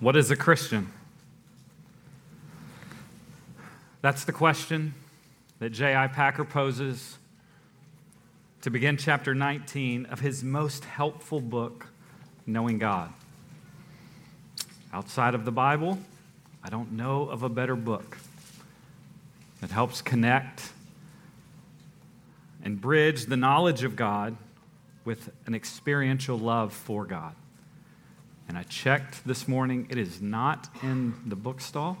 What is a Christian? That's the question that J.I. Packer poses to begin chapter 19 of his most helpful book, Knowing God. Outside of the Bible, I don't know of a better book that helps connect and bridge the knowledge of God with an experiential love for God. And I checked this morning, it is not in the bookstall.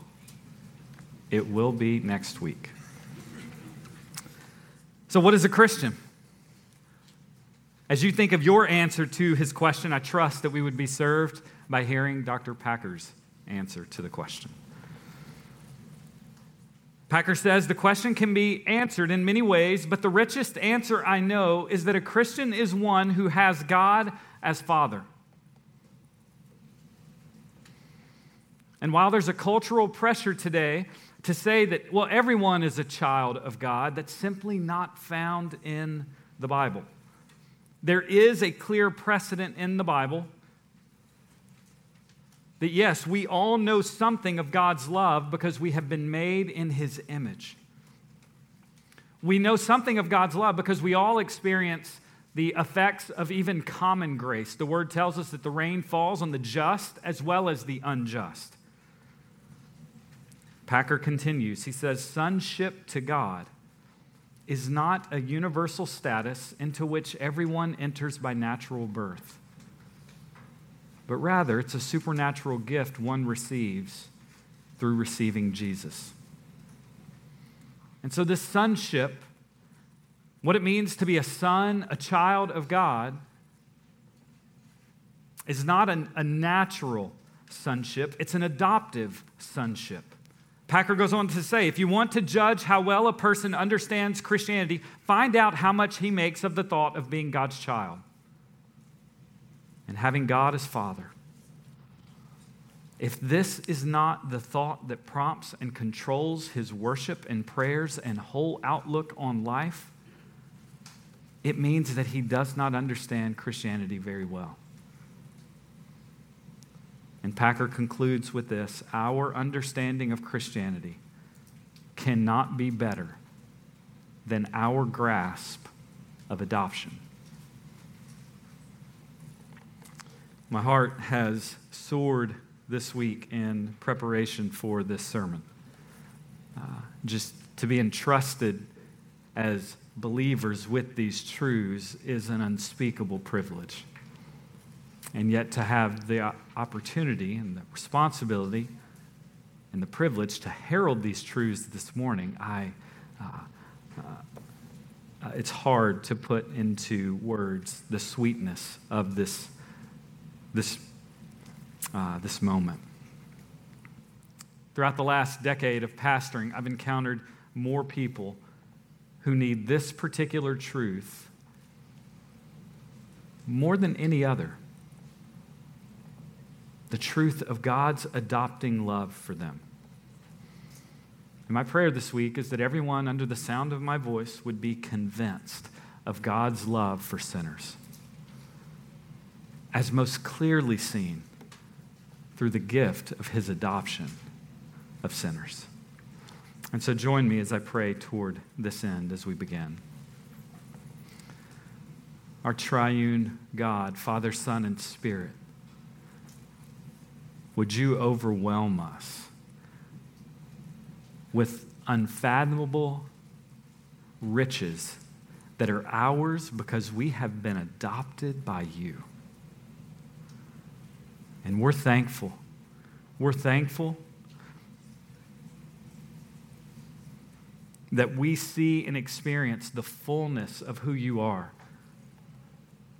It will be next week. So, what is a Christian? As you think of your answer to his question, I trust that we would be served by hearing Dr. Packer's answer to the question. Packer says the question can be answered in many ways, but the richest answer I know is that a Christian is one who has God as Father. And while there's a cultural pressure today to say that, well, everyone is a child of God, that's simply not found in the Bible. There is a clear precedent in the Bible that, yes, we all know something of God's love because we have been made in His image. We know something of God's love because we all experience the effects of even common grace. The word tells us that the rain falls on the just as well as the unjust. Packer continues. He says, Sonship to God is not a universal status into which everyone enters by natural birth, but rather it's a supernatural gift one receives through receiving Jesus. And so, this sonship, what it means to be a son, a child of God, is not an, a natural sonship, it's an adoptive sonship. Packer goes on to say if you want to judge how well a person understands Christianity, find out how much he makes of the thought of being God's child and having God as Father. If this is not the thought that prompts and controls his worship and prayers and whole outlook on life, it means that he does not understand Christianity very well. And Packer concludes with this Our understanding of Christianity cannot be better than our grasp of adoption. My heart has soared this week in preparation for this sermon. Uh, just to be entrusted as believers with these truths is an unspeakable privilege and yet to have the opportunity and the responsibility and the privilege to herald these truths this morning, I, uh, uh, it's hard to put into words the sweetness of this, this, uh, this moment. Throughout the last decade of pastoring, I've encountered more people who need this particular truth more than any other the truth of God's adopting love for them. And my prayer this week is that everyone under the sound of my voice would be convinced of God's love for sinners, as most clearly seen through the gift of his adoption of sinners. And so join me as I pray toward this end as we begin. Our triune God, Father, Son, and Spirit, would you overwhelm us with unfathomable riches that are ours because we have been adopted by you? And we're thankful. We're thankful that we see and experience the fullness of who you are.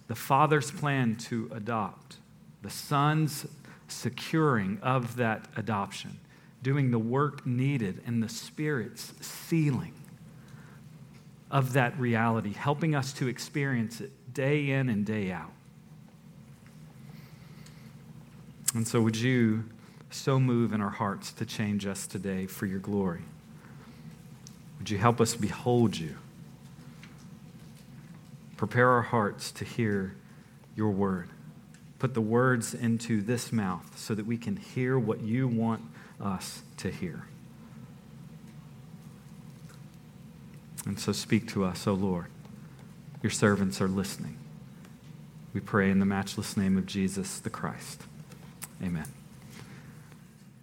The Father's plan to adopt, the Son's securing of that adoption, doing the work needed, and the Spirit's sealing of that reality, helping us to experience it day in and day out. And so, would you so move in our hearts to change us today for your glory? Would you help us behold you? Prepare our hearts to hear your word. Put the words into this mouth so that we can hear what you want us to hear. And so speak to us, O Lord. Your servants are listening. We pray in the matchless name of Jesus the Christ. Amen.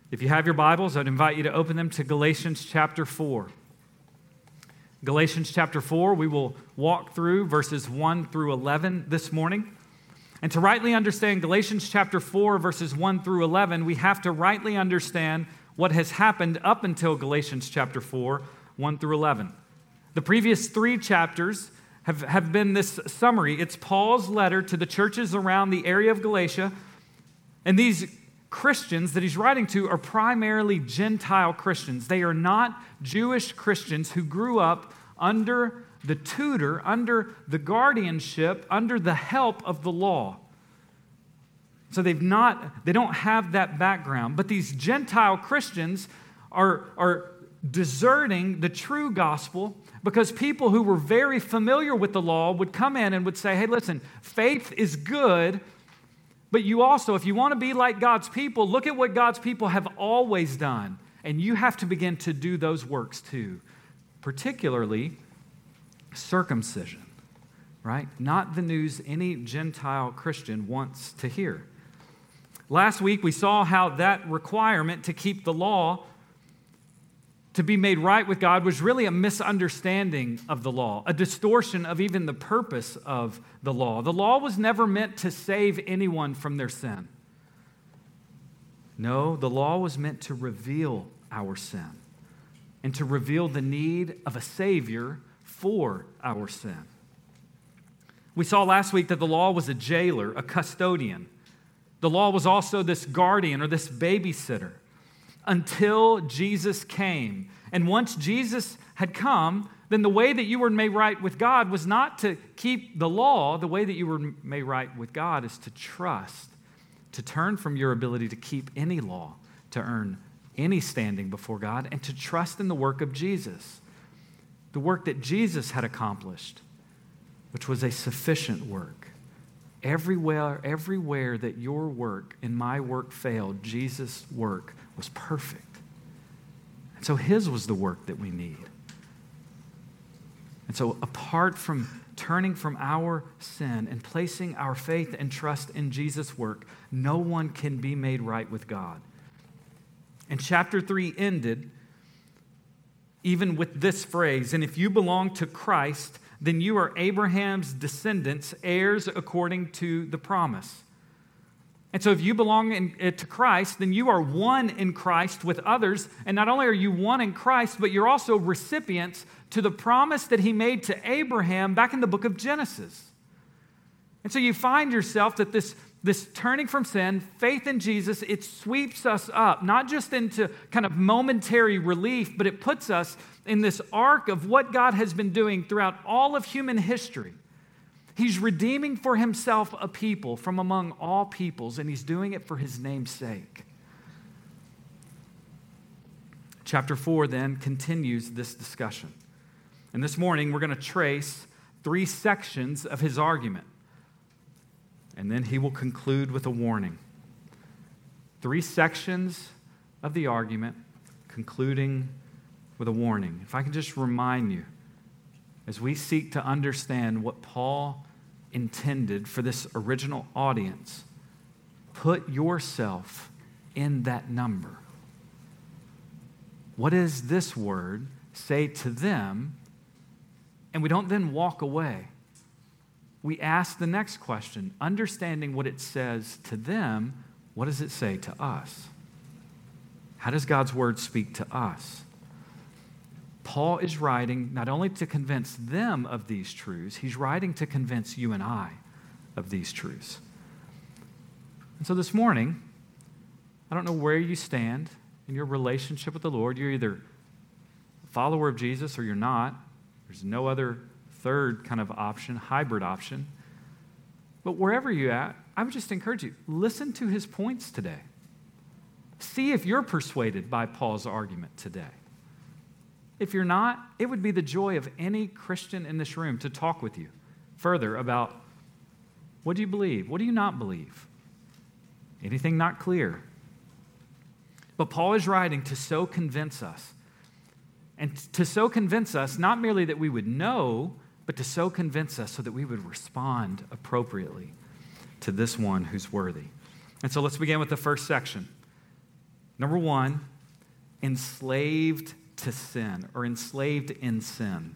If you have your Bibles, I'd invite you to open them to Galatians chapter 4. Galatians chapter 4, we will walk through verses 1 through 11 this morning. And to rightly understand Galatians chapter 4, verses 1 through 11, we have to rightly understand what has happened up until Galatians chapter 4, 1 through 11. The previous three chapters have, have been this summary. It's Paul's letter to the churches around the area of Galatia. And these Christians that he's writing to are primarily Gentile Christians. They are not Jewish Christians who grew up under the tutor, under the guardianship, under the help of the law. So they've not, they don't have that background. But these Gentile Christians are, are deserting the true gospel because people who were very familiar with the law would come in and would say, hey, listen, faith is good, but you also, if you want to be like God's people, look at what God's people have always done. And you have to begin to do those works too, particularly circumcision, right? Not the news any Gentile Christian wants to hear. Last week, we saw how that requirement to keep the law to be made right with God was really a misunderstanding of the law, a distortion of even the purpose of the law. The law was never meant to save anyone from their sin. No, the law was meant to reveal our sin and to reveal the need of a Savior for our sin. We saw last week that the law was a jailer, a custodian. The law was also this guardian or this babysitter until Jesus came. And once Jesus had come, then the way that you were made right with God was not to keep the law. The way that you were made right with God is to trust, to turn from your ability to keep any law, to earn any standing before God, and to trust in the work of Jesus, the work that Jesus had accomplished, which was a sufficient work. Everywhere, everywhere that your work and my work failed, Jesus' work was perfect. And so his was the work that we need. And so, apart from turning from our sin and placing our faith and trust in Jesus' work, no one can be made right with God. And chapter 3 ended even with this phrase And if you belong to Christ, then you are Abraham's descendants, heirs according to the promise. And so, if you belong in, uh, to Christ, then you are one in Christ with others. And not only are you one in Christ, but you're also recipients to the promise that he made to Abraham back in the book of Genesis. And so, you find yourself that this, this turning from sin, faith in Jesus, it sweeps us up, not just into kind of momentary relief, but it puts us in this arc of what God has been doing throughout all of human history. He's redeeming for himself a people from among all peoples, and he's doing it for his name's sake. Chapter 4 then continues this discussion. And this morning, we're going to trace three sections of his argument. And then he will conclude with a warning. Three sections of the argument, concluding with a warning. If I can just remind you, as we seek to understand what Paul intended for this original audience. Put yourself in that number. What does this word say to them? And we don't then walk away. We ask the next question, understanding what it says to them, what does it say to us? How does God's word speak to us? Paul is writing not only to convince them of these truths, he's writing to convince you and I of these truths. And so this morning, I don't know where you stand in your relationship with the Lord. You're either a follower of Jesus or you're not. There's no other third kind of option, hybrid option. But wherever you're at, I would just encourage you listen to his points today. See if you're persuaded by Paul's argument today. If you're not, it would be the joy of any Christian in this room to talk with you further about what do you believe? What do you not believe? Anything not clear? But Paul is writing to so convince us. And to so convince us, not merely that we would know, but to so convince us so that we would respond appropriately to this one who's worthy. And so let's begin with the first section. Number one, enslaved to sin or enslaved in sin.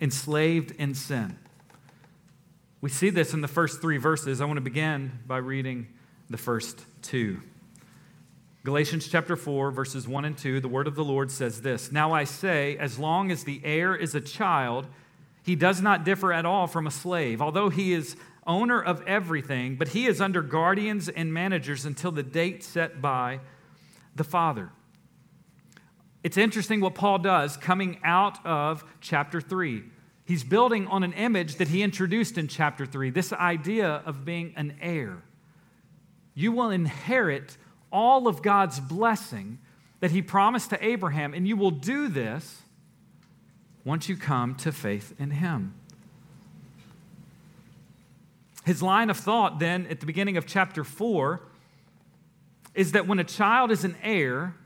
Enslaved in sin. We see this in the first three verses. I want to begin by reading the first two. Galatians chapter 4, verses 1 and 2, the word of the Lord says this Now I say, as long as the heir is a child, he does not differ at all from a slave, although he is owner of everything, but he is under guardians and managers until the date set by the Father. It's interesting what Paul does coming out of chapter 3. He's building on an image that he introduced in chapter 3 this idea of being an heir. You will inherit all of God's blessing that he promised to Abraham, and you will do this once you come to faith in him. His line of thought, then, at the beginning of chapter 4, is that when a child is an heir,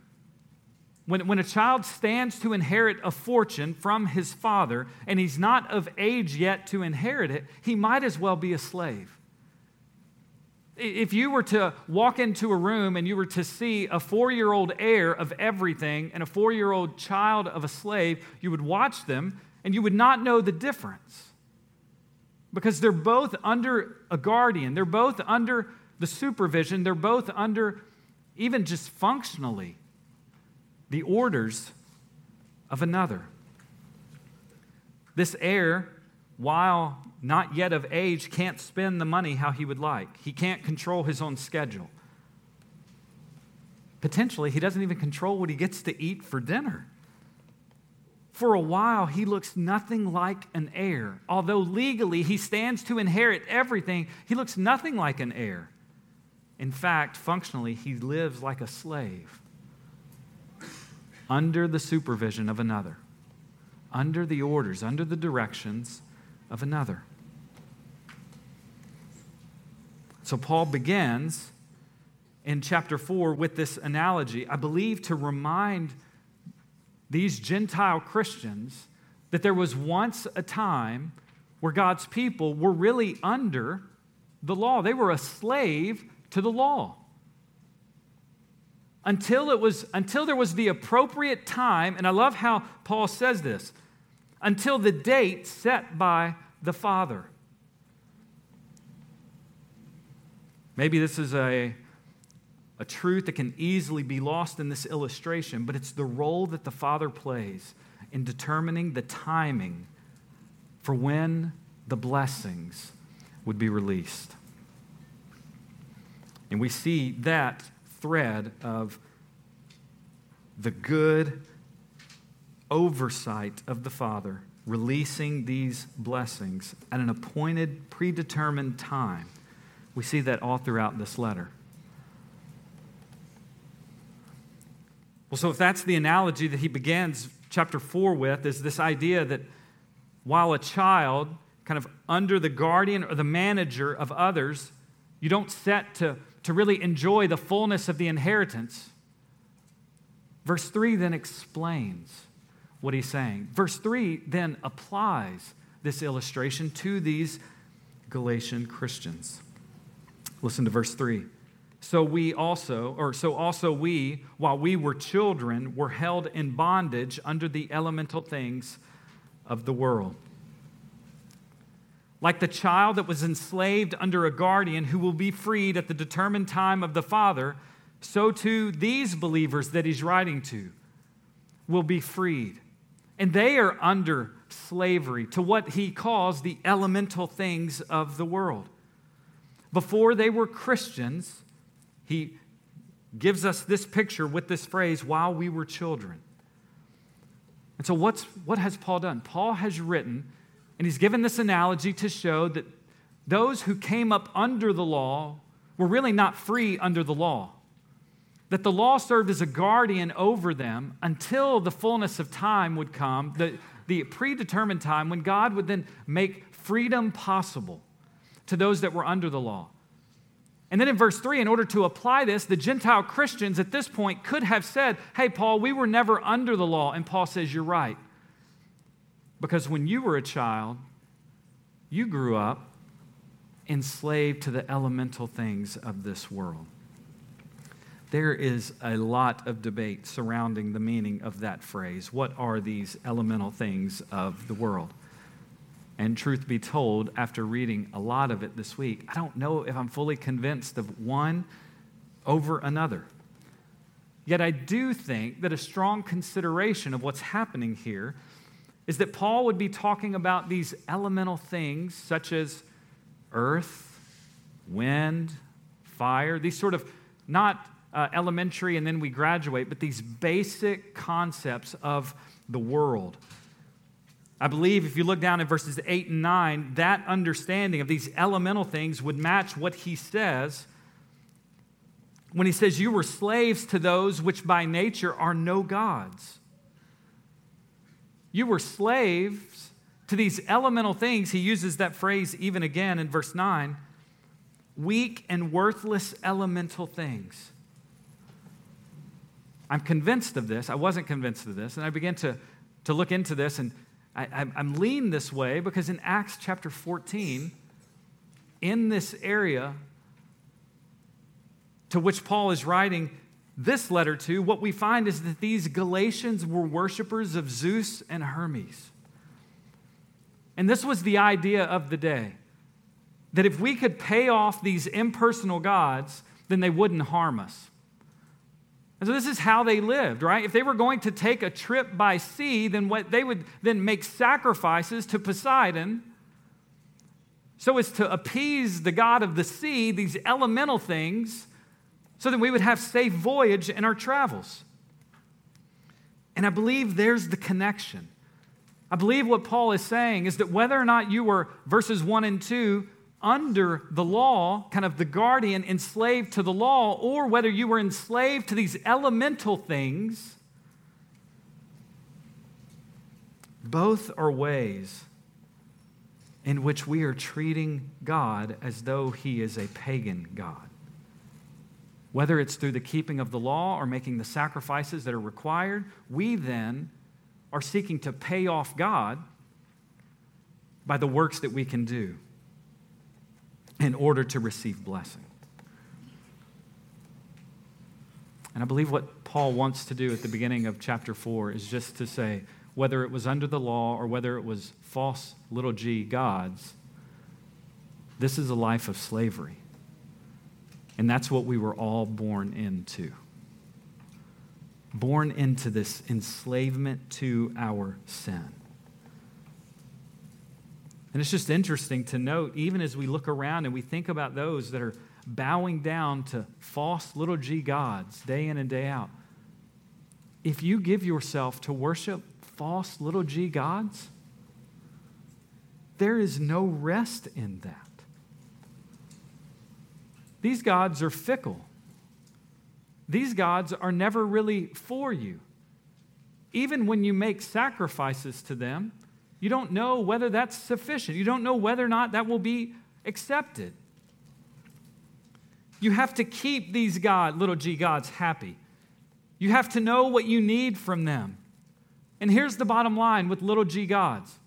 when, when a child stands to inherit a fortune from his father and he's not of age yet to inherit it, he might as well be a slave. If you were to walk into a room and you were to see a four year old heir of everything and a four year old child of a slave, you would watch them and you would not know the difference. Because they're both under a guardian, they're both under the supervision, they're both under, even just functionally, the orders of another. This heir, while not yet of age, can't spend the money how he would like. He can't control his own schedule. Potentially, he doesn't even control what he gets to eat for dinner. For a while, he looks nothing like an heir. Although legally he stands to inherit everything, he looks nothing like an heir. In fact, functionally, he lives like a slave under the supervision of another, under the orders, under the directions of another. So Paul begins in chapter 4 with this analogy, I believe, to remind these Gentile Christians that there was once a time where God's people were really under the law. They were a slave to the law. Until, it was, until there was the appropriate time, and I love how Paul says this, until the date set by the Father. Maybe this is a, a truth that can easily be lost in this illustration, but it's the role that the Father plays in determining the timing for when the blessings would be released. And we see that thread of the good oversight of the Father releasing these blessings at an appointed, predetermined time we see that all throughout this letter. Well, so if that's the analogy that he begins chapter 4 with, is this idea that while a child, kind of under the guardian or the manager of others, you don't set to, to really enjoy the fullness of the inheritance. Verse 3 then explains what he's saying. Verse 3 then applies this illustration to these Galatian Christians. Listen to verse 3. So we also, or so also we, while we were children, were held in bondage under the elemental things of the world. Like the child that was enslaved under a guardian who will be freed at the determined time of the Father, so too these believers that he's writing to will be freed. And they are under slavery to what he calls the elemental things of the world. Before they were Christians, he gives us this picture with this phrase, while we were children. And so, what's, what has Paul done? Paul has written, and he's given this analogy to show that those who came up under the law were really not free under the law. That the law served as a guardian over them until the fullness of time would come, the, the predetermined time when God would then make freedom possible to those that were under the law. And then in verse 3, in order to apply this, the Gentile Christians at this point could have said, Hey, Paul, we were never under the law. And Paul says, You're right. Because when you were a child, you grew up enslaved to the elemental things of this world. There is a lot of debate surrounding the meaning of that phrase. What are these elemental things of the world? And truth be told, after reading a lot of it this week, I don't know if I'm fully convinced of one over another. Yet I do think that a strong consideration of what's happening here is that Paul would be talking about these elemental things such as earth, wind, fire, these sort of not uh, elementary and then we graduate, but these basic concepts of the world. I believe if you look down at verses 8 and 9, that understanding of these elemental things would match what he says when he says, You were slaves to those which by nature are no gods. You were slaves to these elemental things. He uses that phrase even again in verse 9 weak and worthless elemental things. I'm convinced of this. I wasn't convinced of this. And I began to, to look into this and I, am lean this way because in Acts chapter 14, in this area to which Paul is writing this letter to, what we find is that these Galatians were worshipers of Zeus and Hermes. And this was the idea of the day that if we could pay off these impersonal gods, then they wouldn't harm us. And so this is how they lived, right? If they were going to take a trip by sea, then what they would then make sacrifices to Poseidon so as to appease the god of the sea, these elemental things, so that we would have safe voyage in our travels. And I believe there's the connection. I believe what Paul is saying is that whether or not you were verses 1 and 2 under the law, kind of the guardian enslaved to the law, or whether you were enslaved to these elemental things, both are ways in which we are treating God as though he is a pagan God. Whether it's through the keeping of the law or making the sacrifices that are required, we then are seeking to pay off God by the works that we can do in order to receive blessing. And I believe what Paul wants to do at the beginning of chapter 4 is just to say, whether it was under the law or whether it was false little g gods, this is a life of slavery. And that's what we were all born into. Born into this enslavement to our sin. And it's just interesting to note, even as we look around and we think about those that are bowing down to false little g gods day in and day out, if you give yourself to worship false little g gods, there is no rest in that. These gods are fickle. These gods are never really for you. Even when you make sacrifices to them, you don't know whether that's sufficient. You don't know whether or not that will be accepted. You have to keep these God, little g gods, happy. You have to know what you need from them. And here's the bottom line with little g gods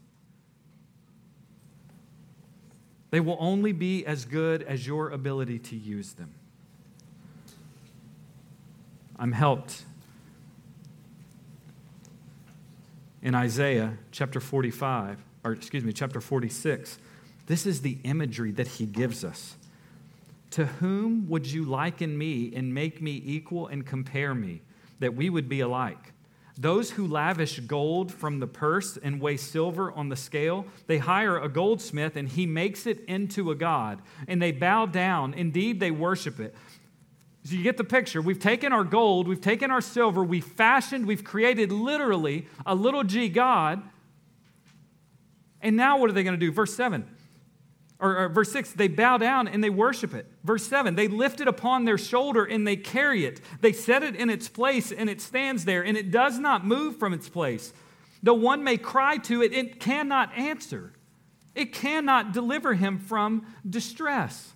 they will only be as good as your ability to use them. I'm helped in Isaiah chapter 45, or excuse me, chapter 46. This is the imagery that he gives us. To whom would you liken me and make me equal and compare me, that we would be alike? Those who lavish gold from the purse and weigh silver on the scale, they hire a goldsmith and he makes it into a god, and they bow down. Indeed, they worship it. So you get the picture. We've taken our gold, we've taken our silver, we've fashioned, we've created literally a little g God. And now what are they going to do? Verse 7. Or, or, verse 6, they bow down and they worship it. Verse 7, they lift it upon their shoulder and they carry it. They set it in its place and it stands there and it does not move from its place. Though one may cry to it, it cannot answer. It cannot deliver him from distress.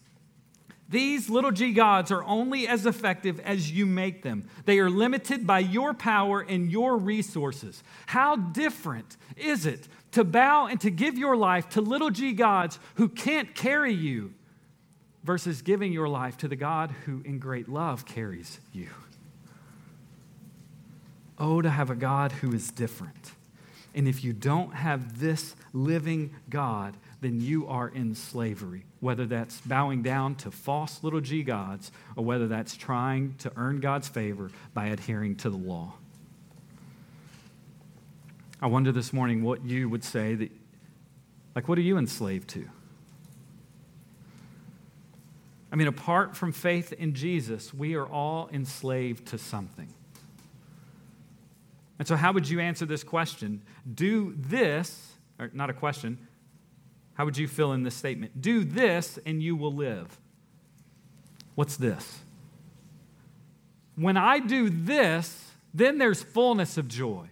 These little g gods are only as effective as you make them. They are limited by your power and your resources. How different is it to bow and to give your life to little g gods who can't carry you versus giving your life to the God who, in great love, carries you? Oh, to have a God who is different. And if you don't have this living God, then you are in slavery, whether that's bowing down to false little g gods or whether that's trying to earn God's favor by adhering to the law. I wonder this morning what you would say that, like, what are you enslaved to? I mean, apart from faith in Jesus, we are all enslaved to something. And so, how would you answer this question? Do this, or not a question, how would you fill in this statement? Do this and you will live. What's this? When I do this, then there's fullness of joy.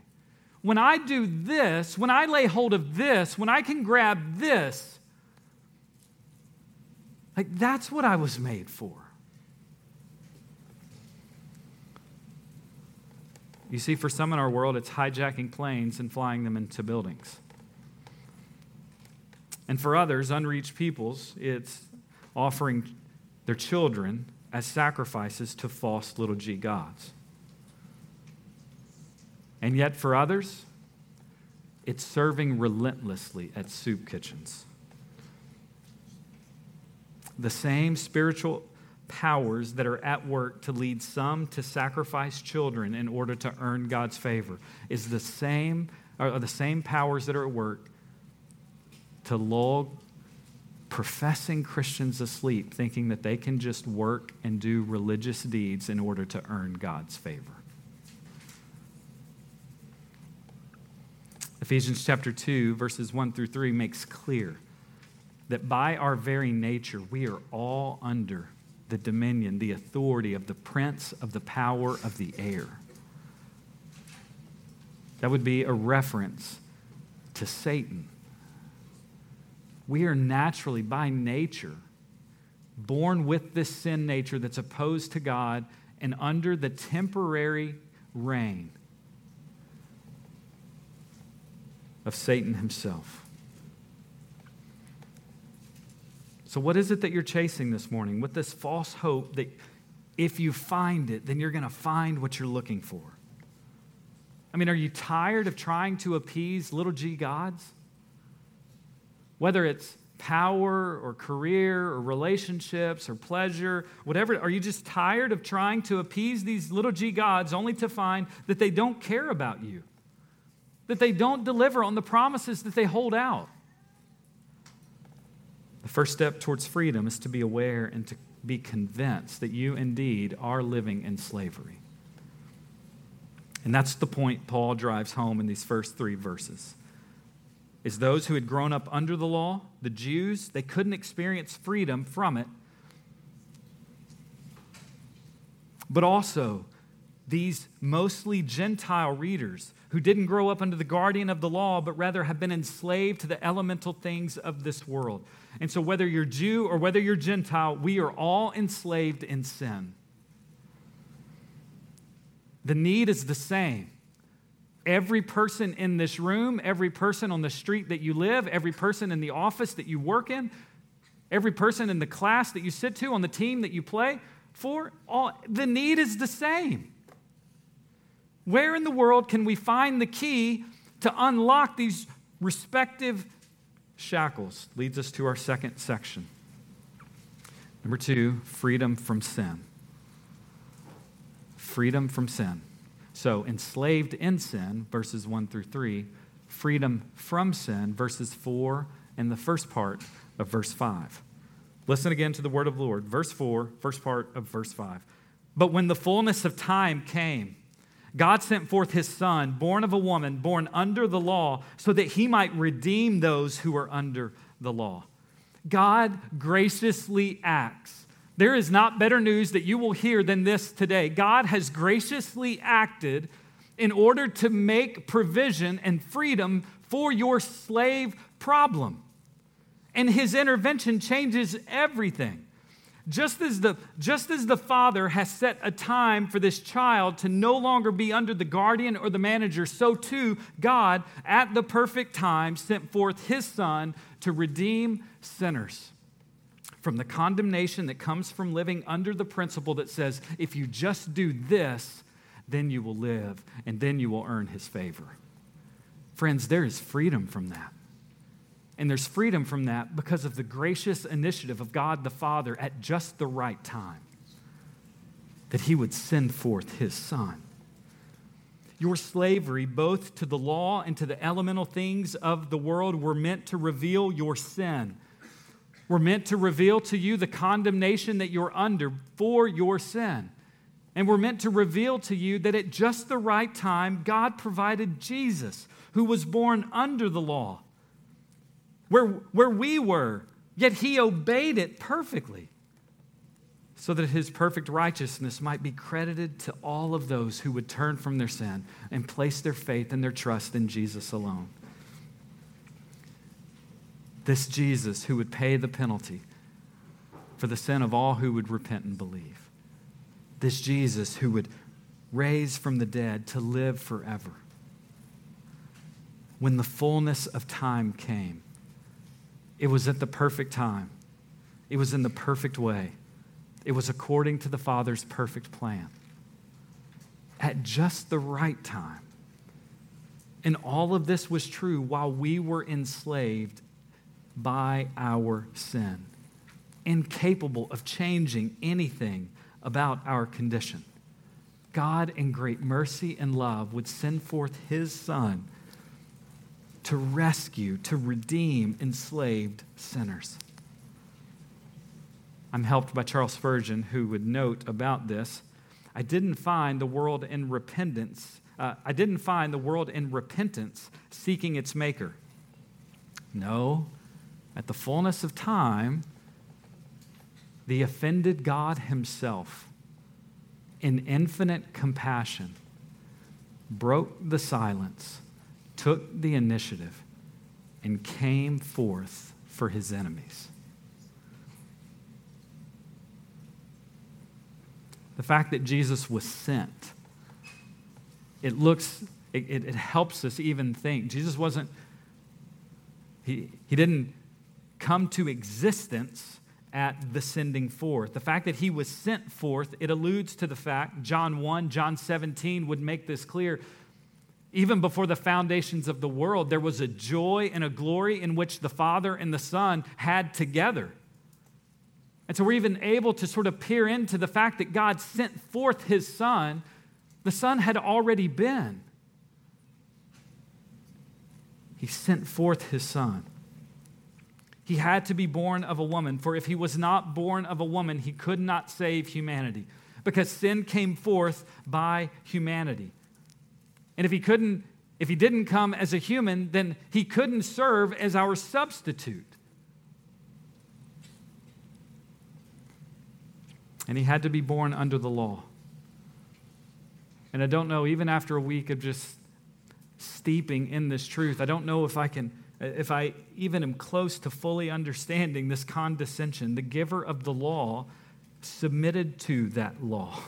When I do this, when I lay hold of this, when I can grab this, like that's what I was made for. You see, for some in our world, it's hijacking planes and flying them into buildings. And for others, unreached peoples, it's offering their children as sacrifices to false little g gods. And yet, for others, it's serving relentlessly at soup kitchens. The same spiritual powers that are at work to lead some to sacrifice children in order to earn God's favor is the same are the same powers that are at work to lull professing Christians asleep, thinking that they can just work and do religious deeds in order to earn God's favor. Ephesians chapter 2, verses 1 through 3 makes clear that by our very nature, we are all under the dominion, the authority of the prince of the power of the air. That would be a reference to Satan we are naturally, by nature, born with this sin nature that's opposed to God and under the temporary reign of Satan himself. So, what is it that you're chasing this morning with this false hope that if you find it, then you're going to find what you're looking for? I mean, are you tired of trying to appease little g gods? Whether it's power or career or relationships or pleasure, whatever, are you just tired of trying to appease these little g gods only to find that they don't care about you? That they don't deliver on the promises that they hold out? The first step towards freedom is to be aware and to be convinced that you indeed are living in slavery. And that's the point Paul drives home in these first three verses is those who had grown up under the law, the Jews, they couldn't experience freedom from it. But also, these mostly Gentile readers who didn't grow up under the guardian of the law, but rather have been enslaved to the elemental things of this world. And so, whether you're Jew or whether you're Gentile, we are all enslaved in sin. The need is the same. Every person in this room, every person on the street that you live, every person in the office that you work in, every person in the class that you sit to, on the team that you play for, all, the need is the same. Where in the world can we find the key to unlock these respective shackles? Leads us to our second section. Number two, freedom from sin. Freedom from sin. So, enslaved in sin, verses 1 through 3, freedom from sin, verses 4 and the first part of verse 5. Listen again to the word of the Lord. Verse 4, first part of verse 5. But when the fullness of time came, God sent forth his son, born of a woman, born under the law, so that he might redeem those who are under the law. God graciously acts there is not better news that you will hear than this today. God has graciously acted in order to make provision and freedom for your slave problem. And his intervention changes everything. Just as, the, just as the father has set a time for this child to no longer be under the guardian or the manager, so too God, at the perfect time, sent forth his son to redeem sinners from the condemnation that comes from living under the principle that says, if you just do this, then you will live and then you will earn his favor. Friends, there is freedom from that. And there's freedom from that because of the gracious initiative of God the Father at just the right time that He would send forth His Son. Your slavery, both to the law and to the elemental things of the world, were meant to reveal your sin. Were meant to reveal to you the condemnation that you're under for your sin. And we're meant to reveal to you that at just the right time, God provided Jesus, who was born under the law where, where we were, yet he obeyed it perfectly, so that his perfect righteousness might be credited to all of those who would turn from their sin and place their faith and their trust in Jesus alone. This Jesus who would pay the penalty for the sin of all who would repent and believe. This Jesus who would raise from the dead to live forever. When the fullness of time came, it was at the perfect time, it was in the perfect way, it was according to the Father's perfect plan. At just the right time. And all of this was true while we were enslaved by our sin, incapable of changing anything about our condition. God, in great mercy and love, would send forth His Son to rescue, to redeem enslaved sinners. I'm helped by Charles Spurgeon, who would note about this I didn't find the world in repentance. Uh, I didn't find the world in repentance seeking its maker. No, at the fullness of time, the offended God Himself, in infinite compassion, broke the silence took the initiative and came forth for his enemies. The fact that Jesus was sent, it looks, it, it, it helps us even think. Jesus wasn't, he, he didn't come to existence at the sending forth. The fact that he was sent forth, it alludes to the fact, John 1, John 17 would make this clear even before the foundations of the world, there was a joy and a glory in which the Father and the Son had together. And so we're even able to sort of peer into the fact that God sent forth his Son. The Son had already been. He sent forth his Son. He had to be born of a woman, for if he was not born of a woman, he could not save humanity, because sin came forth by humanity. And if he couldn't, if he didn't come as a human, then he couldn't serve as our substitute. And he had to be born under the law. And I don't know, even after a week of just steeping in this truth, I don't know if I can, if I even am close to fully understanding this condescension. The giver of the law submitted to that law.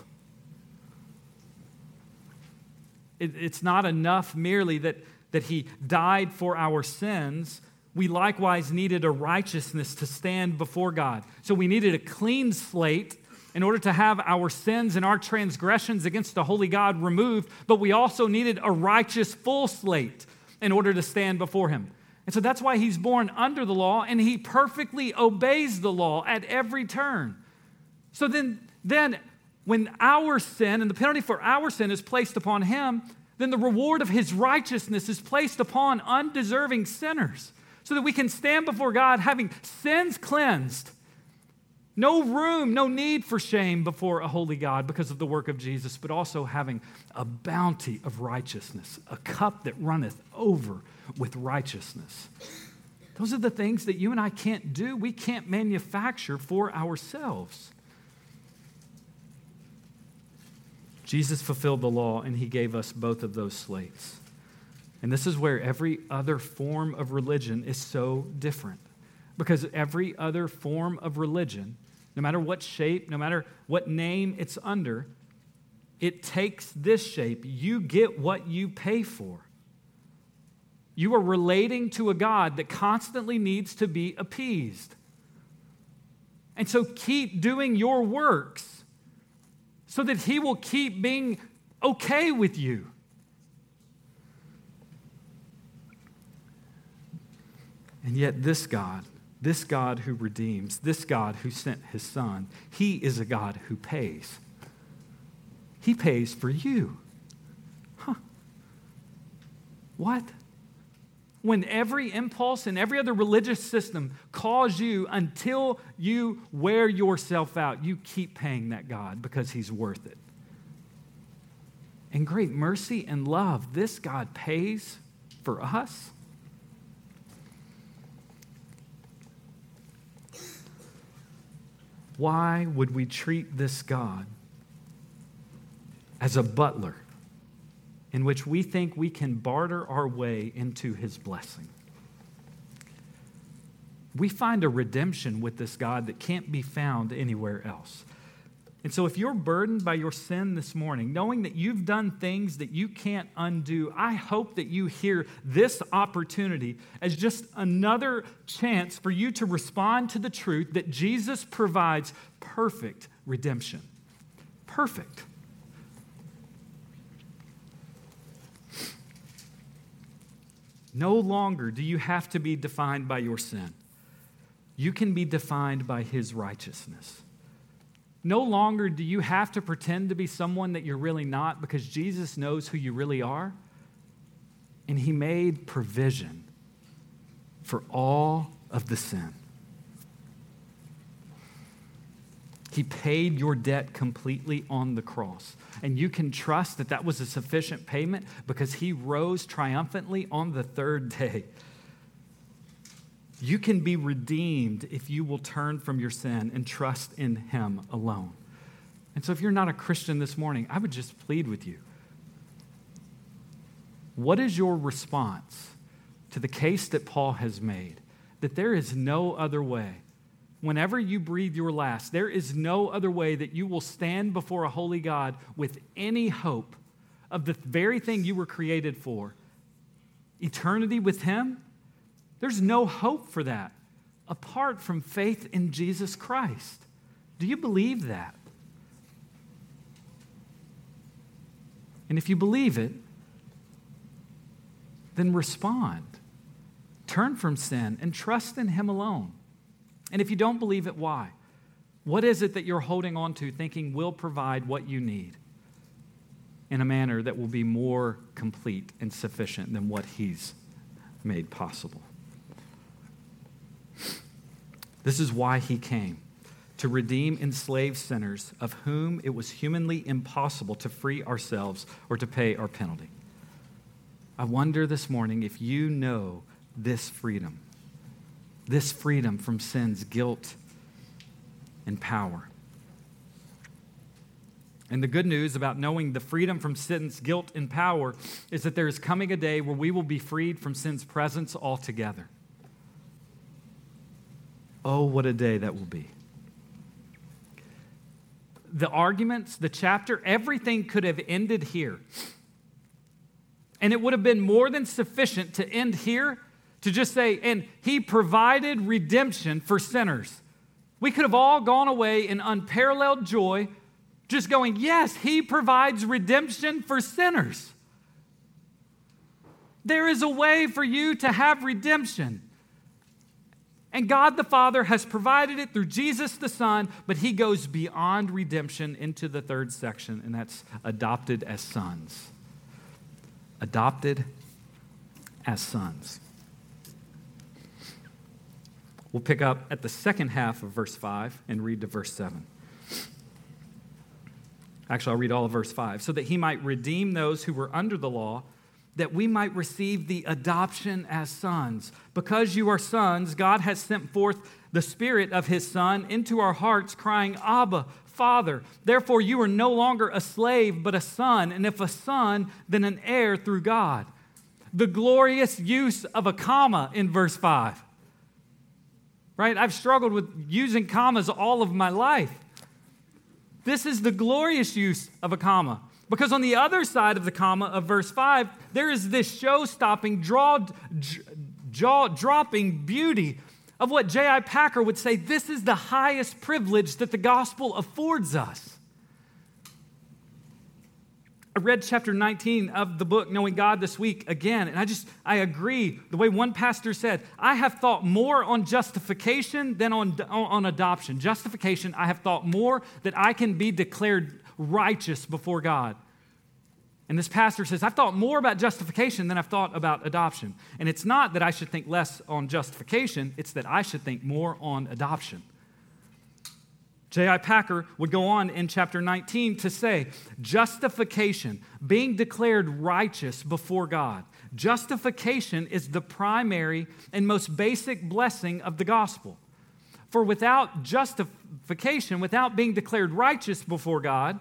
It, it's not enough merely that, that he died for our sins. We likewise needed a righteousness to stand before God. So we needed a clean slate in order to have our sins and our transgressions against the holy God removed, but we also needed a righteous full slate in order to stand before him. And so that's why he's born under the law and he perfectly obeys the law at every turn. So then, then when our sin and the penalty for our sin is placed upon him, then the reward of his righteousness is placed upon undeserving sinners so that we can stand before God having sins cleansed. No room, no need for shame before a holy God because of the work of Jesus, but also having a bounty of righteousness, a cup that runneth over with righteousness. Those are the things that you and I can't do. We can't manufacture for ourselves. Jesus fulfilled the law and he gave us both of those slates. And this is where every other form of religion is so different. Because every other form of religion no matter what shape, no matter what name it's under, it takes this shape. You get what you pay for. You are relating to a God that constantly needs to be appeased. And so keep doing your works so that He will keep being okay with you. And yet, this God, this God who redeems, this God who sent His Son, He is a God who pays. He pays for you. Huh. What? when every impulse and every other religious system calls you until you wear yourself out, you keep paying that God because He's worth it. In great mercy and love, this God pays for us. Why would we treat this God as a butler in which we think we can barter our way into his blessing. We find a redemption with this God that can't be found anywhere else. And so, if you're burdened by your sin this morning, knowing that you've done things that you can't undo, I hope that you hear this opportunity as just another chance for you to respond to the truth that Jesus provides perfect redemption. Perfect. No longer do you have to be defined by your sin. You can be defined by His righteousness. No longer do you have to pretend to be someone that you're really not because Jesus knows who you really are. And He made provision for all of the sin. He paid your debt completely on the cross. And you can trust that that was a sufficient payment because he rose triumphantly on the third day. You can be redeemed if you will turn from your sin and trust in him alone. And so, if you're not a Christian this morning, I would just plead with you. What is your response to the case that Paul has made? That there is no other way whenever you breathe your last, there is no other way that you will stand before a holy God with any hope of the very thing you were created for eternity with Him. There's no hope for that apart from faith in Jesus Christ. Do you believe that? And if you believe it, then respond. Turn from sin and trust in Him alone. And if you don't believe it, why? What is it that you're holding on to thinking will provide what you need in a manner that will be more complete and sufficient than what He's made possible? This is why He came to redeem enslaved sinners of whom it was humanly impossible to free ourselves or to pay our penalty. I wonder this morning if you know this freedom this freedom from sin's guilt and power. And the good news about knowing the freedom from sin's guilt and power is that there is coming a day where we will be freed from sin's presence altogether. Oh, what a day that will be. The arguments, the chapter, everything could have ended here. And it would have been more than sufficient to end here to just say, and he provided redemption for sinners. We could have all gone away in unparalleled joy, just going, yes, he provides redemption for sinners. There is a way for you to have redemption. And God the Father has provided it through Jesus the Son, but He goes beyond redemption into the third section, and that's adopted as sons. Adopted as sons. We'll pick up at the second half of verse 5 and read to verse 7. Actually, I'll read all of verse 5. So that he might redeem those who were under the law, that we might receive the adoption as sons. Because you are sons, God has sent forth the Spirit of his Son into our hearts, crying, Abba, Father. Therefore, you are no longer a slave, but a son. And if a son, then an heir through God. The glorious use of a comma in verse 5 right? I've struggled with using commas all of my life. This is the glorious use of a comma. Because on the other side of the comma of verse 5, there is this show stopping, jaw, dropping beauty of what J.I. Packer would say this is the highest privilege that the gospel affords us. I read chapter 19 of the book Knowing God this week again, and I just, I agree. The way one pastor said, I have thought more on justification than on, on adoption. Justification, I have thought more that I can be declared righteous before God. And this pastor says, I've thought more about justification than I've thought about adoption. And it's not that I should think less on justification, it's that I should think more on adoption. J.I. Packer would go on in chapter 19 to say, justification, being declared righteous before God. Justification is the primary and most basic blessing of the gospel. For without justification, without being declared righteous before God,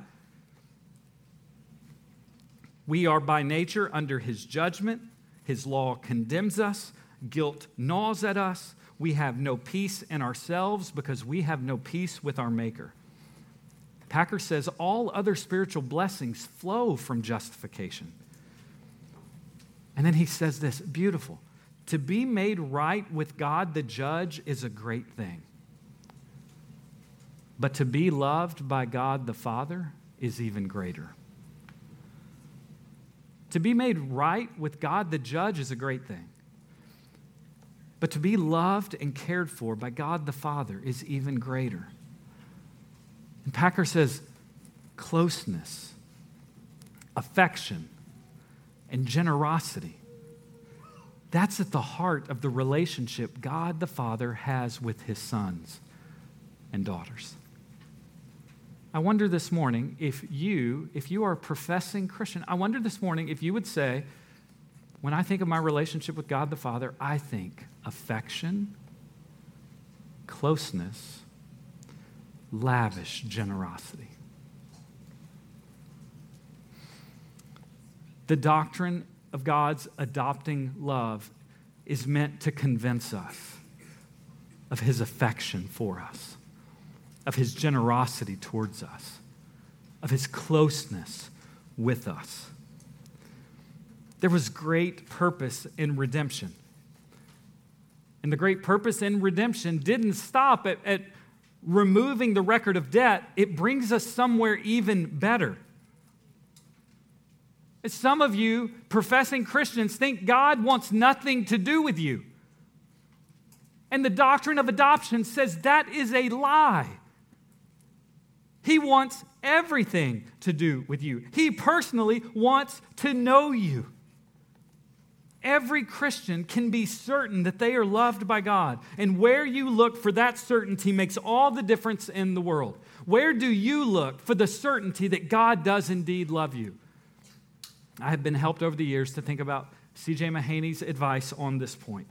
we are by nature under his judgment. His law condemns us, guilt gnaws at us, we have no peace in ourselves because we have no peace with our Maker. Packer says all other spiritual blessings flow from justification. And then he says this beautiful to be made right with God the judge is a great thing. But to be loved by God the Father is even greater. To be made right with God the judge is a great thing. But to be loved and cared for by God the Father is even greater. And Packer says closeness, affection, and generosity. That's at the heart of the relationship God the Father has with his sons and daughters. I wonder this morning if you, if you are a professing Christian, I wonder this morning if you would say, when I think of my relationship with God the Father, I think affection, closeness, lavish generosity. The doctrine of God's adopting love is meant to convince us of his affection for us, of his generosity towards us, of his closeness with us. There was great purpose in redemption. And the great purpose in redemption didn't stop at, at removing the record of debt, it brings us somewhere even better. Some of you, professing Christians, think God wants nothing to do with you. And the doctrine of adoption says that is a lie. He wants everything to do with you. He personally wants to know you. Every Christian can be certain that they are loved by God. And where you look for that certainty makes all the difference in the world. Where do you look for the certainty that God does indeed love you? I have been helped over the years to think about C.J. Mahaney's advice on this point.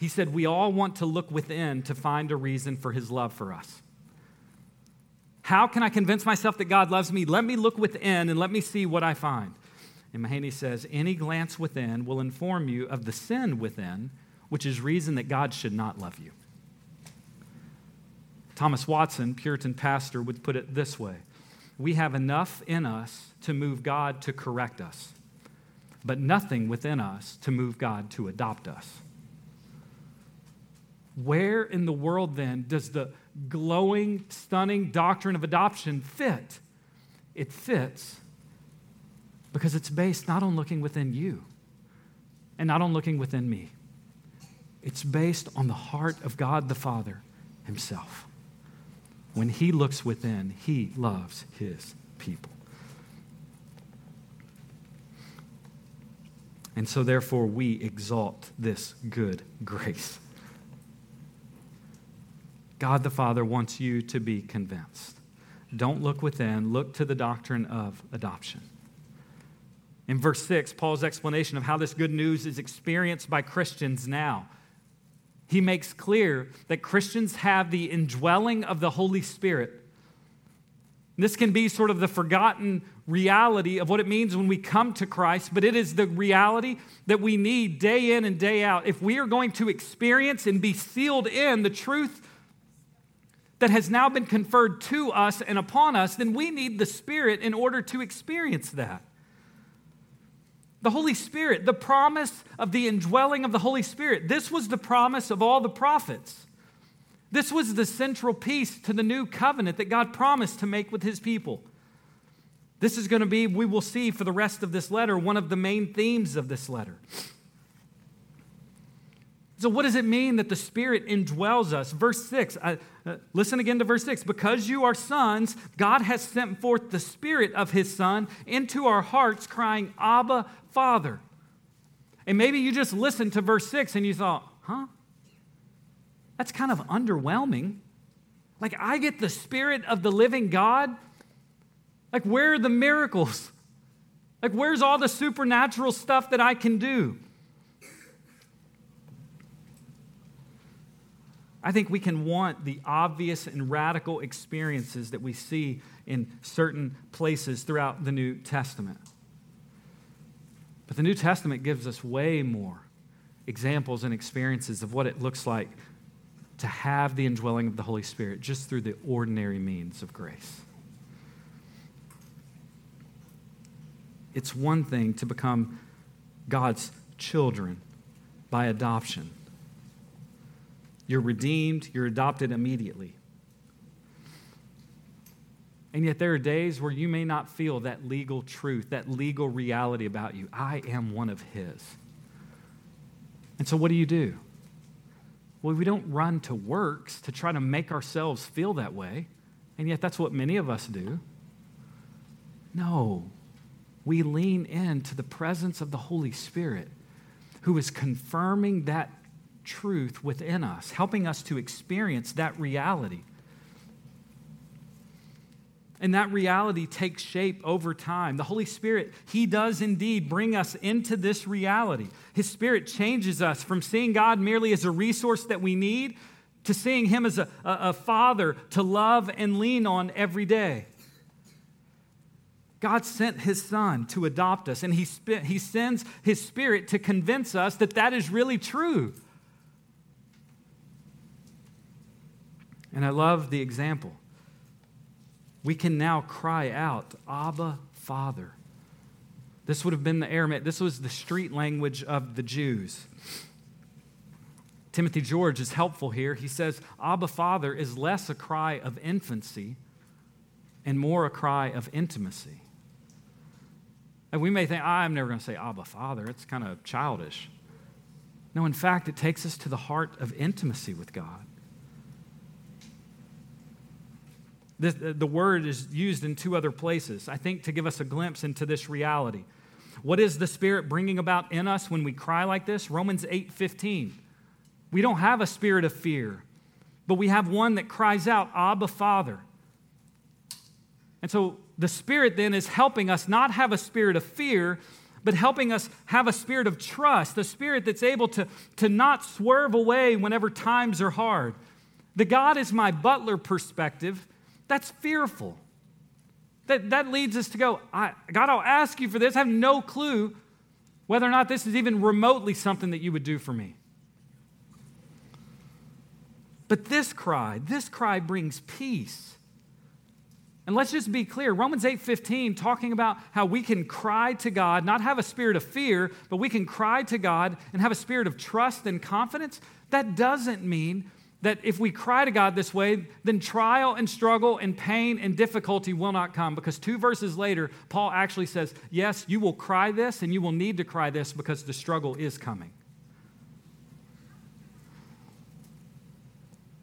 He said, We all want to look within to find a reason for his love for us. How can I convince myself that God loves me? Let me look within and let me see what I find. And Mahaney says, any glance within will inform you of the sin within, which is reason that God should not love you. Thomas Watson, Puritan pastor, would put it this way We have enough in us to move God to correct us, but nothing within us to move God to adopt us. Where in the world then does the glowing, stunning doctrine of adoption fit? It fits because it's based not on looking within you and not on looking within me. It's based on the heart of God the Father Himself. When He looks within, He loves His people. And so, therefore, we exalt this good grace. God the Father wants you to be convinced. Don't look within, look to the doctrine of adoption. In verse 6, Paul's explanation of how this good news is experienced by Christians now. He makes clear that Christians have the indwelling of the Holy Spirit. This can be sort of the forgotten reality of what it means when we come to Christ, but it is the reality that we need day in and day out. If we are going to experience and be sealed in the truth that has now been conferred to us and upon us, then we need the Spirit in order to experience that. The Holy Spirit, the promise of the indwelling of the Holy Spirit, this was the promise of all the prophets. This was the central piece to the new covenant that God promised to make with his people. This is going to be, we will see for the rest of this letter, one of the main themes of this letter. So, what does it mean that the Spirit indwells us? Verse 6, uh, listen again to verse 6. Because you are sons, God has sent forth the Spirit of His Son into our hearts, crying, Abba, Father. And maybe you just listened to verse 6 and you thought, huh? That's kind of underwhelming. Like, I get the Spirit of the living God. Like, where are the miracles? Like, where's all the supernatural stuff that I can do? I think we can want the obvious and radical experiences that we see in certain places throughout the New Testament. But the New Testament gives us way more examples and experiences of what it looks like to have the indwelling of the Holy Spirit just through the ordinary means of grace. It's one thing to become God's children by adoption. You're redeemed, you're adopted immediately. And yet, there are days where you may not feel that legal truth, that legal reality about you. I am one of His. And so, what do you do? Well, we don't run to works to try to make ourselves feel that way, and yet that's what many of us do. No, we lean into the presence of the Holy Spirit who is confirming that truth within us, helping us to experience that reality. And that reality takes shape over time. The Holy Spirit, He does indeed bring us into this reality. His Spirit changes us from seeing God merely as a resource that we need to seeing Him as a, a, a Father to love and lean on every day. God sent His Son to adopt us, and He, he sends His Spirit to convince us that that is really true. And I love the example. We can now cry out, Abba, Father. This would have been the Aramaic, this was the street language of the Jews. Timothy George is helpful here. He says, Abba, Father is less a cry of infancy and more a cry of intimacy. And we may think, I'm never going to say Abba, Father. It's kind of childish. No, in fact, it takes us to the heart of intimacy with God. This, the word is used in two other places, I think, to give us a glimpse into this reality. What is the Spirit bringing about in us when we cry like this? Romans 8 15. We don't have a spirit of fear, but we have one that cries out, Abba, Father. And so the Spirit then is helping us not have a spirit of fear, but helping us have a spirit of trust, a spirit that's able to, to not swerve away whenever times are hard. The God is my butler perspective that's fearful. That, that leads us to go, God, I'll ask you for this. I have no clue whether or not this is even remotely something that you would do for me. But this cry, this cry brings peace. And let's just be clear, Romans 8:15 talking about how we can cry to God, not have a spirit of fear, but we can cry to God and have a spirit of trust and confidence. That doesn't mean that if we cry to God this way, then trial and struggle and pain and difficulty will not come. Because two verses later, Paul actually says, Yes, you will cry this and you will need to cry this because the struggle is coming.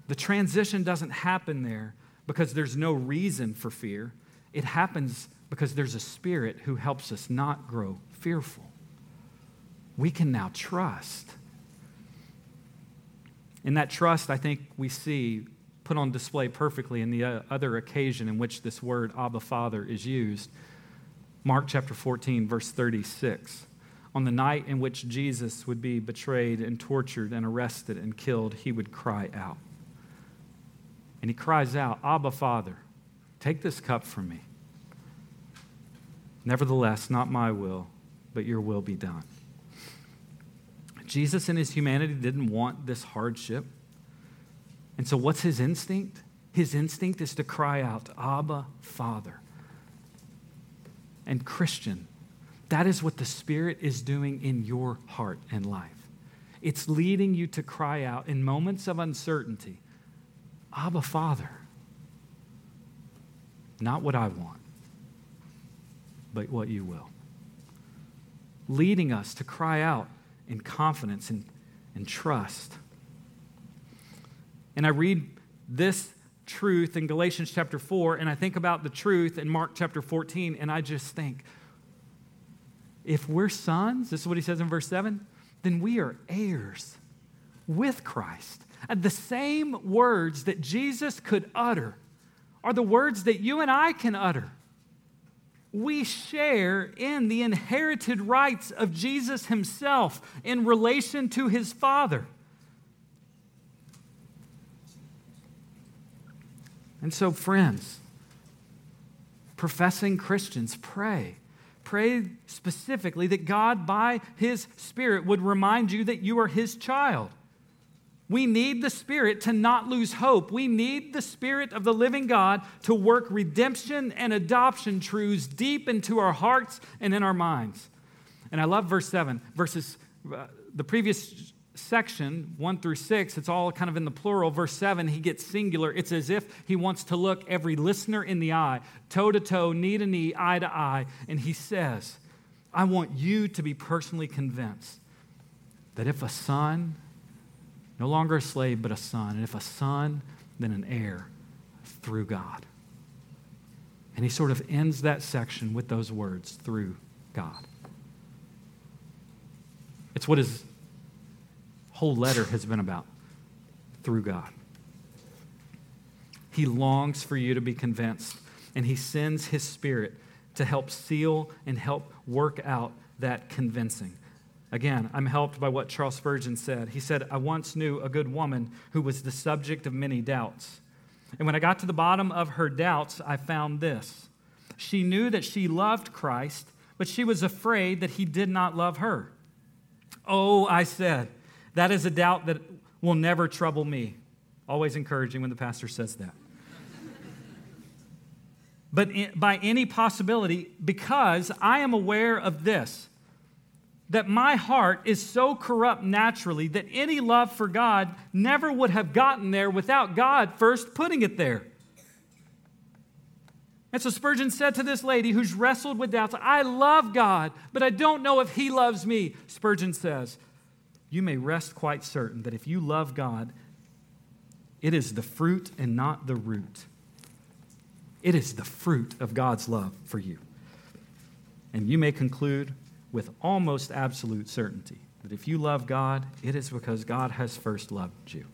The transition doesn't happen there because there's no reason for fear. It happens because there's a spirit who helps us not grow fearful. We can now trust in that trust, I think we see put on display perfectly in the uh, other occasion in which this word Abba Father is used. Mark chapter 14, verse 36. On the night in which Jesus would be betrayed and tortured and arrested and killed, he would cry out. And he cries out, Abba Father. Take this cup from me. Nevertheless, not my will, but your will be done. Jesus, in his humanity, didn't want this hardship. And so, what's his instinct? His instinct is to cry out, Abba, Father. And, Christian, that is what the Spirit is doing in your heart and life. It's leading you to cry out in moments of uncertainty, Abba, Father. Not what I want, but what you will. Leading us to cry out in confidence and, and trust. And I read this truth in Galatians chapter 4, and I think about the truth in Mark chapter 14, and I just think, if we're sons, this is what he says in verse 7, then we are heirs with Christ. And the same words that Jesus could utter are the words that you and I can utter. We share in the inherited rights of Jesus himself in relation to his Father. And so, friends, professing Christians, pray. Pray specifically that God, by His Spirit, would remind you that you are His child. We need the Spirit to not lose hope. We need the Spirit of the living God to work redemption and adoption truths deep into our hearts and in our minds. And I love verse 7. Verses, uh, the previous section, 1 through 6, it's all kind of in the plural. Verse 7, he gets singular. It's as if he wants to look every listener in the eye, toe to toe, knee to knee, eye to eye. And he says, I want you to be personally convinced that if a son no longer a slave, but a son. And if a son, then an heir through God. And he sort of ends that section with those words through God. It's what his whole letter has been about through God. He longs for you to be convinced, and he sends his spirit to help seal and help work out that convincing. Again, I'm helped by what Charles Spurgeon said. He said, I once knew a good woman who was the subject of many doubts. And when I got to the bottom of her doubts, I found this. She knew that she loved Christ, but she was afraid that he did not love her. Oh, I said, that is a doubt that will never trouble me. Always encouraging when the pastor says that. but by any possibility, because I am aware of this that my heart is so corrupt naturally that any love for God never would have gotten there without God first putting it there. And so Spurgeon said to this lady who's wrestled with doubts, I love God, but I don't know if He loves me. Spurgeon says, You may rest quite certain that if you love God, it is the fruit and not the root. It is the fruit of God's love for you. And you may conclude with almost absolute certainty that if you love God, it is because God has first loved you.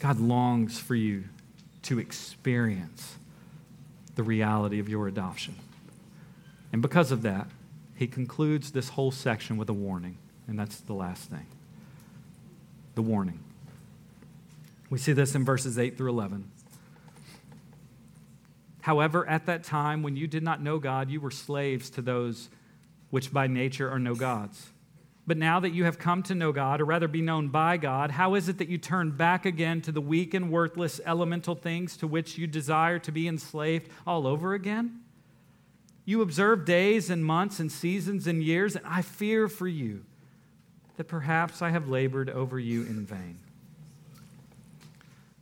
God longs for you to experience the reality of your adoption. And because of that, he concludes this whole section with a warning, and that's the last thing the warning. We see this in verses 8 through 11. However, at that time, when you did not know God, you were slaves to those which by nature are no gods. But now that you have come to know God, or rather be known by God, how is it that you turn back again to the weak and worthless elemental things to which you desire to be enslaved all over again? You observe days and months and seasons and years, and I fear for you that perhaps I have labored over you in vain.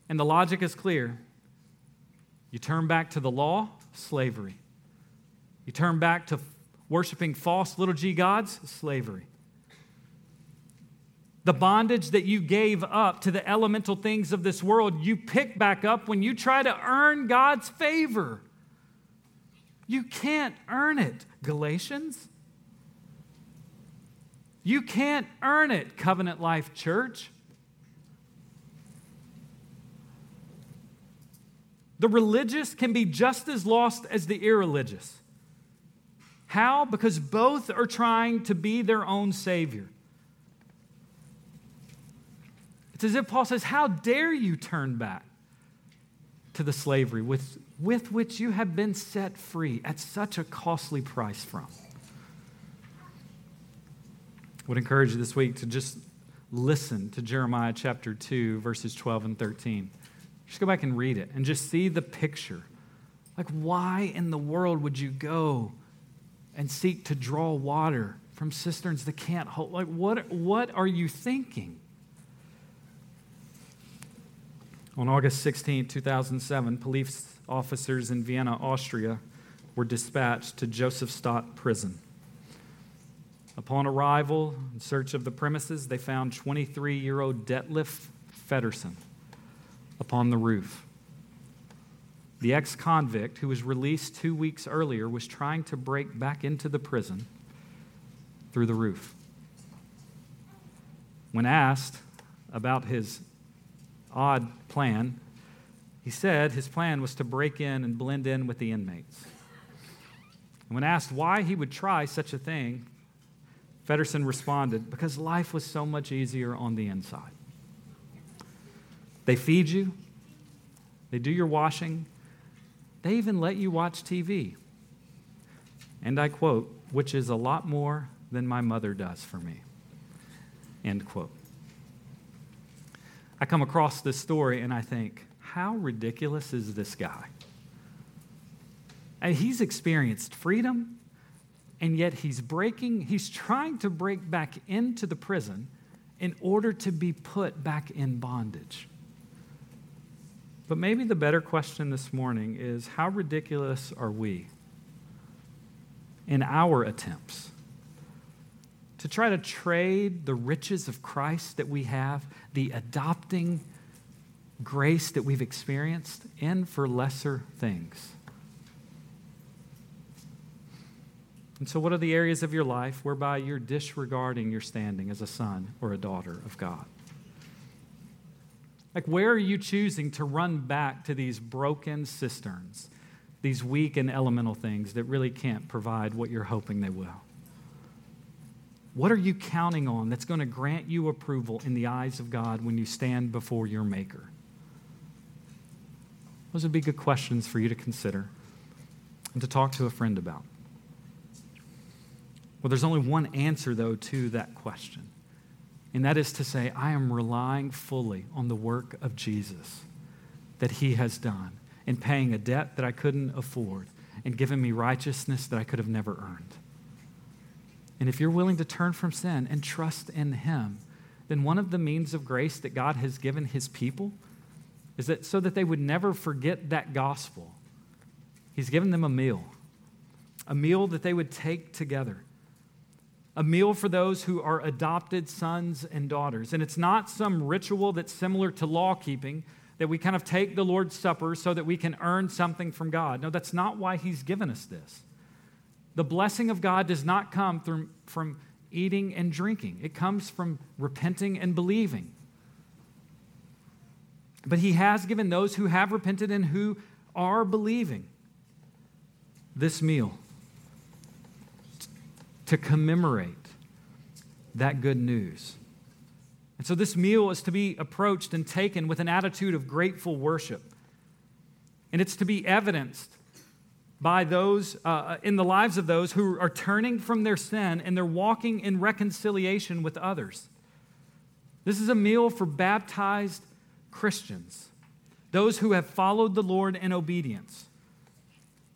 And the logic is clear. You turn back to the law, slavery. You turn back to worshiping false little g gods, slavery. The bondage that you gave up to the elemental things of this world, you pick back up when you try to earn God's favor. You can't earn it, Galatians. You can't earn it, Covenant Life Church. The religious can be just as lost as the irreligious. How? Because both are trying to be their own Savior. It's as if Paul says, How dare you turn back? to the slavery with, with which you have been set free at such a costly price from. I would encourage you this week to just listen to Jeremiah chapter 2, verses 12 and 13. Just go back and read it and just see the picture. Like, why in the world would you go and seek to draw water from cisterns that can't hold? Like, what, what are you thinking? On August 16, 2007, police officers in Vienna, Austria, were dispatched to Josefstadt prison. Upon arrival, in search of the premises, they found 23 year old Detlef Feddersen upon the roof. The ex convict, who was released two weeks earlier, was trying to break back into the prison through the roof. When asked about his odd plan. He said his plan was to break in and blend in with the inmates. And when asked why he would try such a thing, Feddersen responded, Because life was so much easier on the inside. They feed you, they do your washing, they even let you watch TV. And I quote, which is a lot more than my mother does for me. End quote. I come across this story and I think, how ridiculous is this guy? And he's experienced freedom, and yet he's breaking, he's trying to break back into the prison in order to be put back in bondage. But maybe the better question this morning is how ridiculous are we in our attempts to try to trade the riches of Christ that we have, the adopting grace that we've experienced, in for lesser things. And so, what are the areas of your life whereby you're disregarding your standing as a son or a daughter of God? Like, where are you choosing to run back to these broken cisterns, these weak and elemental things that really can't provide what you're hoping they will? What are you counting on that's going to grant you approval in the eyes of God when you stand before your Maker? Those would be good questions for you to consider and to talk to a friend about. Well, there's only one answer, though, to that question, and that is to say, I am relying fully on the work of Jesus that He has done in paying a debt that I couldn't afford and giving me righteousness that I could have never earned. And if you're willing to turn from sin and trust in Him, then one of the means of grace that God has given His people is that so that they would never forget that gospel, He's given them a meal, a meal that they would take together, a meal for those who are adopted sons and daughters. And it's not some ritual that's similar to law keeping that we kind of take the Lord's Supper so that we can earn something from God. No, that's not why He's given us this. The blessing of God does not come through, from eating and drinking, it comes from repenting and believing. But He has given those who have repented and who are believing this meal to commemorate that good news. And so this meal is to be approached and taken with an attitude of grateful worship. And it's to be evidenced by those uh, uh, in the lives of those who are turning from their sin and they're walking in reconciliation with others. This is a meal for baptized Christians, those who have followed the Lord in obedience.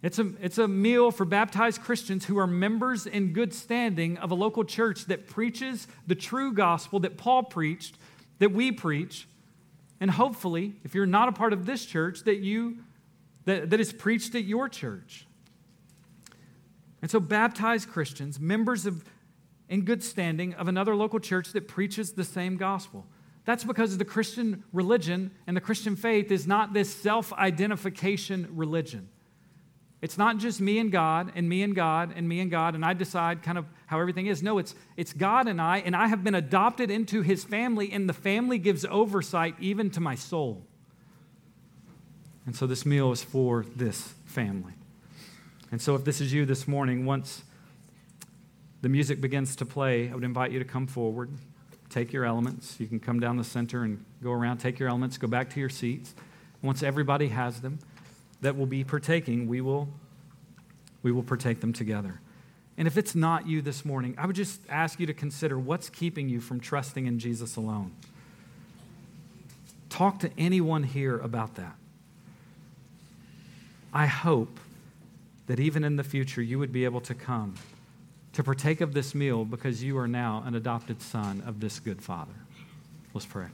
It's a, it's a meal for baptized Christians who are members in good standing of a local church that preaches the true gospel that Paul preached, that we preach. And hopefully, if you're not a part of this church, that you that, that is preached at your church. And so, baptized Christians, members of in good standing of another local church that preaches the same gospel. That's because the Christian religion and the Christian faith is not this self identification religion. It's not just me and God and me and God and me and God, and I decide kind of how everything is. No, it's, it's God and I, and I have been adopted into his family, and the family gives oversight even to my soul. And so this meal is for this family. And so if this is you this morning, once the music begins to play, I would invite you to come forward, take your elements. You can come down the center and go around, take your elements, go back to your seats. Once everybody has them that will be partaking, we will, we will partake them together. And if it's not you this morning, I would just ask you to consider what's keeping you from trusting in Jesus alone. Talk to anyone here about that. I hope that even in the future you would be able to come to partake of this meal because you are now an adopted son of this good Father. Let's pray.